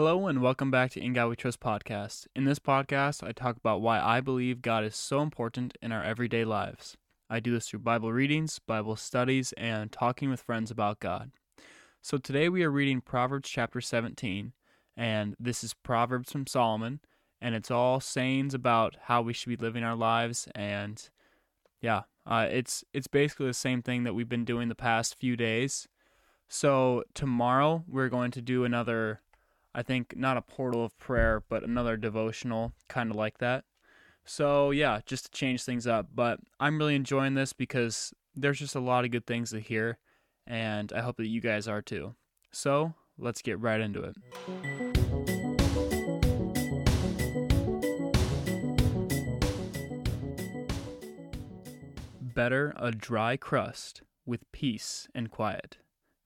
Hello and welcome back to In God We Trust podcast. In this podcast, I talk about why I believe God is so important in our everyday lives. I do this through Bible readings, Bible studies, and talking with friends about God. So today we are reading Proverbs chapter 17, and this is Proverbs from Solomon, and it's all sayings about how we should be living our lives and yeah, uh, it's it's basically the same thing that we've been doing the past few days. So tomorrow we're going to do another I think not a portal of prayer, but another devotional kind of like that. So, yeah, just to change things up. But I'm really enjoying this because there's just a lot of good things to hear, and I hope that you guys are too. So, let's get right into it. Better a dry crust with peace and quiet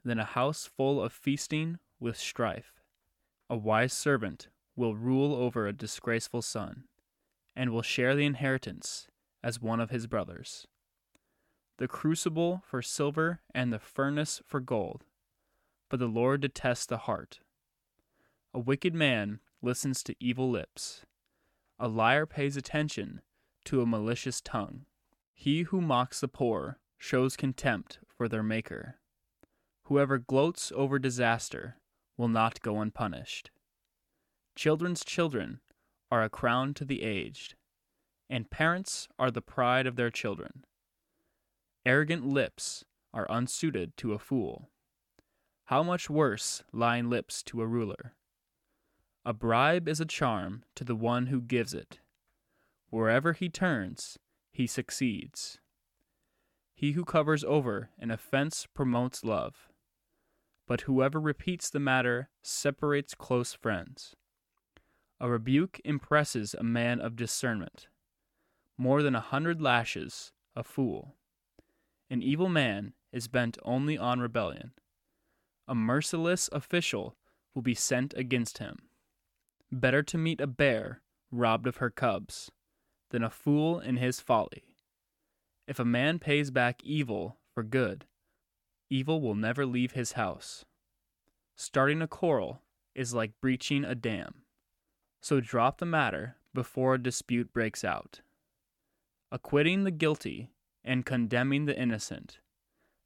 than a house full of feasting with strife. A wise servant will rule over a disgraceful son, and will share the inheritance as one of his brothers. The crucible for silver and the furnace for gold, but the Lord detests the heart. A wicked man listens to evil lips. A liar pays attention to a malicious tongue. He who mocks the poor shows contempt for their Maker. Whoever gloats over disaster will not go unpunished. Children's children are a crown to the aged, and parents are the pride of their children. Arrogant lips are unsuited to a fool. How much worse lying lips to a ruler? A bribe is a charm to the one who gives it. Wherever he turns, he succeeds. He who covers over an offense promotes love but whoever repeats the matter separates close friends. A rebuke impresses a man of discernment. More than a hundred lashes, a fool. An evil man is bent only on rebellion. A merciless official will be sent against him. Better to meet a bear robbed of her cubs than a fool in his folly. If a man pays back evil for good, Evil will never leave his house. Starting a quarrel is like breaching a dam. So drop the matter before a dispute breaks out. Acquitting the guilty and condemning the innocent,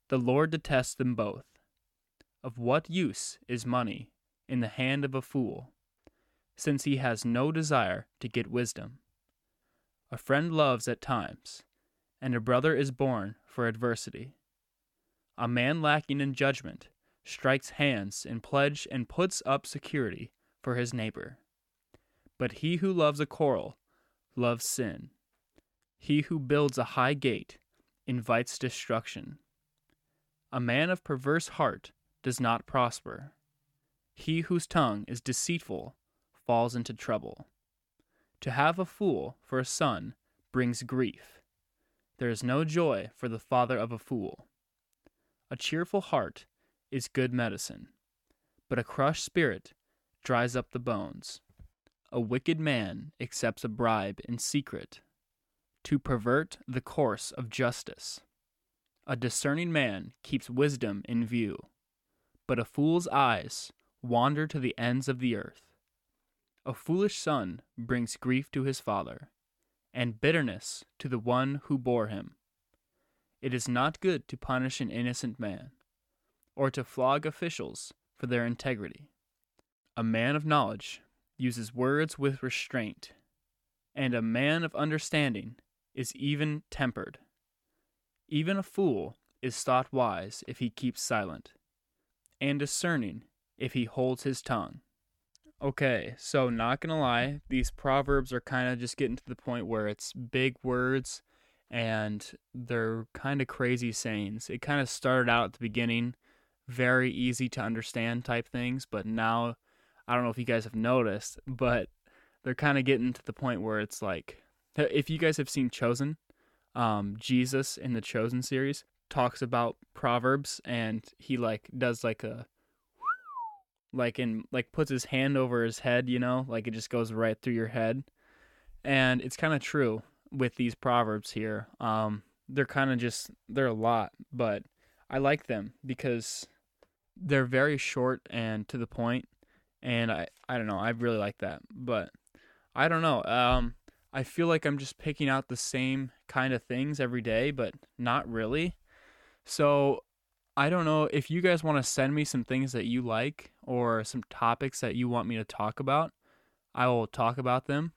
the Lord detests them both. Of what use is money in the hand of a fool, since he has no desire to get wisdom? A friend loves at times, and a brother is born for adversity. A man lacking in judgment strikes hands in pledge and puts up security for his neighbor. But he who loves a quarrel loves sin. He who builds a high gate invites destruction. A man of perverse heart does not prosper. He whose tongue is deceitful falls into trouble. To have a fool for a son brings grief. There is no joy for the father of a fool. A cheerful heart is good medicine, but a crushed spirit dries up the bones. A wicked man accepts a bribe in secret to pervert the course of justice. A discerning man keeps wisdom in view, but a fool's eyes wander to the ends of the earth. A foolish son brings grief to his father, and bitterness to the one who bore him. It is not good to punish an innocent man, or to flog officials for their integrity. A man of knowledge uses words with restraint, and a man of understanding is even tempered. Even a fool is thought wise if he keeps silent, and discerning if he holds his tongue. Okay, so not gonna lie, these proverbs are kind of just getting to the point where it's big words and they're kind of crazy sayings. It kind of started out at the beginning, very easy to understand type things, but now I don't know if you guys have noticed, but they're kind of getting to the point where it's like, if you guys have seen Chosen, um, Jesus in the Chosen series talks about proverbs, and he like does like a like and like puts his hand over his head, you know, like it just goes right through your head, and it's kind of true with these proverbs here. Um, they're kind of just they're a lot, but I like them because they're very short and to the point, and I I don't know. I really like that. But I don't know. Um I feel like I'm just picking out the same kind of things every day, but not really. So I don't know if you guys want to send me some things that you like or some topics that you want me to talk about. I will talk about them.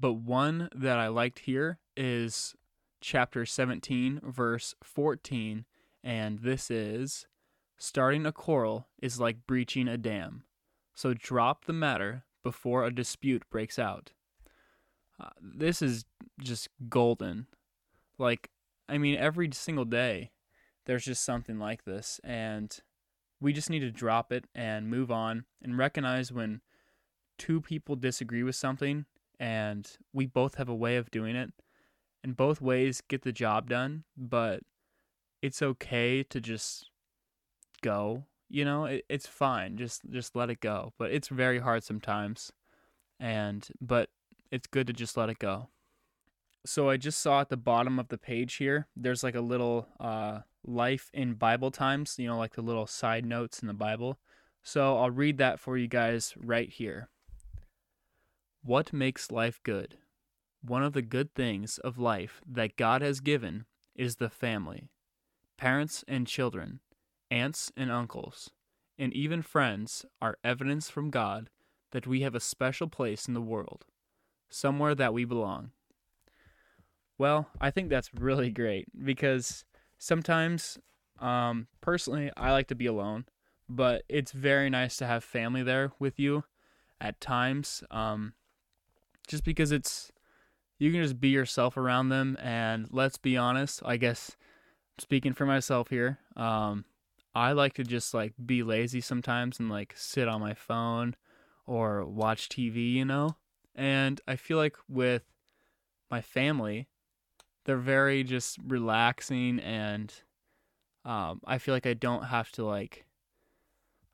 But one that I liked here is chapter 17, verse 14, and this is starting a quarrel is like breaching a dam. So drop the matter before a dispute breaks out. Uh, this is just golden. Like, I mean, every single day there's just something like this, and we just need to drop it and move on and recognize when two people disagree with something and we both have a way of doing it and both ways get the job done, but it's okay to just go. You know, it, it's fine. Just just let it go. But it's very hard sometimes. And but it's good to just let it go. So I just saw at the bottom of the page here, there's like a little uh, life in Bible times, you know, like the little side notes in the Bible. So I'll read that for you guys right here. What makes life good? One of the good things of life that God has given is the family. Parents and children, aunts and uncles, and even friends are evidence from God that we have a special place in the world, somewhere that we belong. Well, I think that's really great because sometimes, um, personally, I like to be alone, but it's very nice to have family there with you at times. Um, just because it's you can just be yourself around them and let's be honest i guess speaking for myself here um i like to just like be lazy sometimes and like sit on my phone or watch tv you know? And i feel like with my family they're very just relaxing and um i feel like i don't have to like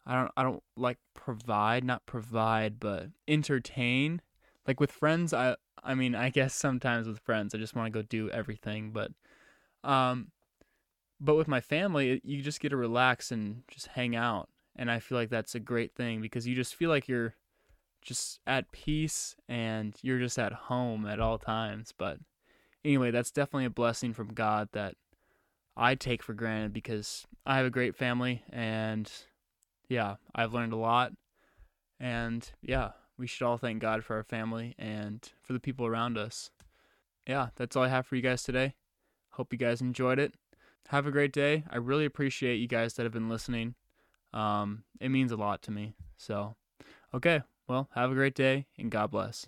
i don't i don't like provide not provide but entertain like with friends i i mean i guess sometimes with friends i just want to go do everything but um but with my family you just get to relax and just hang out and i feel like that's a great thing because you just feel like you're just at peace and you're just at home at all times but anyway that's definitely a blessing from god that i take for granted because i have a great family and yeah i've learned a lot and yeah we should all thank God for our family and for the people around us. Yeah, that's all I have for you guys today. Hope you guys enjoyed it. Have a great day. I really appreciate you guys that have been listening. Um, it means a lot to me. So, okay, well, have a great day and God bless.